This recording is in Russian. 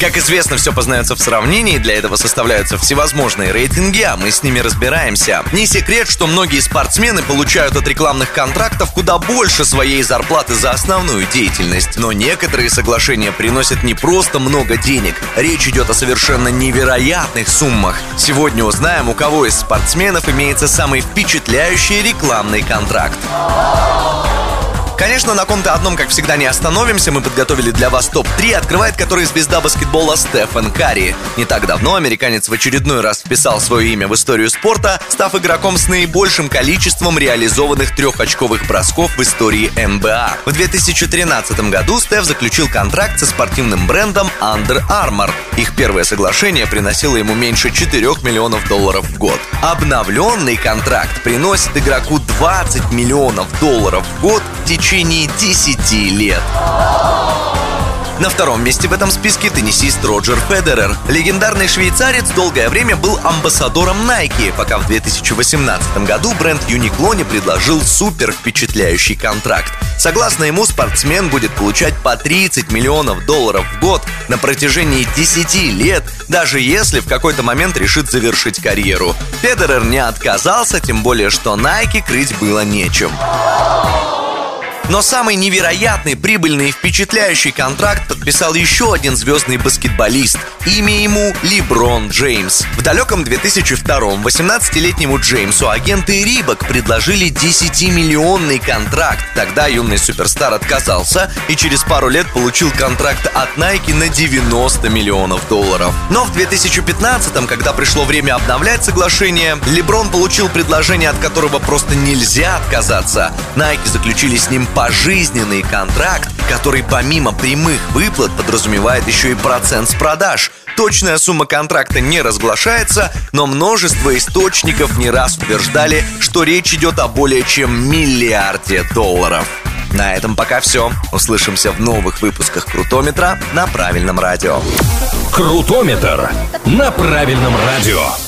Как известно, все познается в сравнении, для этого составляются всевозможные рейтинги, а мы с ними разбираемся. Не секрет, что многие спортсмены получают от рекламных контрактов куда больше своей зарплаты за основную деятельность. Но некоторые соглашения приносят не просто много денег, речь идет о совершенно невероятных суммах. Сегодня узнаем, у кого из спортсменов имеется самый впечатляющий рекламный контракт. Конечно, на ком-то одном, как всегда, не остановимся. Мы подготовили для вас топ-3, открывает который звезда баскетбола Стефан Карри. Не так давно американец в очередной раз вписал свое имя в историю спорта, став игроком с наибольшим количеством реализованных трехочковых бросков в истории НБА. В 2013 году Стеф заключил контракт со спортивным брендом Under Armour. Их первое соглашение приносило ему меньше 4 миллионов долларов в год. Обновленный контракт приносит игроку 20 миллионов долларов в год в течение течение 10 лет. На втором месте в этом списке теннисист Роджер Федерер. Легендарный швейцарец долгое время был амбассадором Nike, пока в 2018 году бренд Uniqlo не предложил супер впечатляющий контракт. Согласно ему, спортсмен будет получать по 30 миллионов долларов в год на протяжении 10 лет, даже если в какой-то момент решит завершить карьеру. Федерер не отказался, тем более, что Nike крыть было нечем. Но самый невероятный, прибыльный и впечатляющий контракт подписал еще один звездный баскетболист. Имя ему Леброн Джеймс. В далеком 2002-м 18-летнему Джеймсу агенты Рибок предложили 10-миллионный контракт. Тогда юный суперстар отказался и через пару лет получил контракт от Nike на 90 миллионов долларов. Но в 2015-м, когда пришло время обновлять соглашение, Леброн получил предложение, от которого просто нельзя отказаться. Nike заключили с ним пожизненный контракт, который помимо прямых выплат подразумевает еще и процент с продаж. Точная сумма контракта не разглашается, но множество источников не раз утверждали, что речь идет о более чем миллиарде долларов. На этом пока все. Услышимся в новых выпусках Крутометра на правильном радио. Крутометр на правильном радио.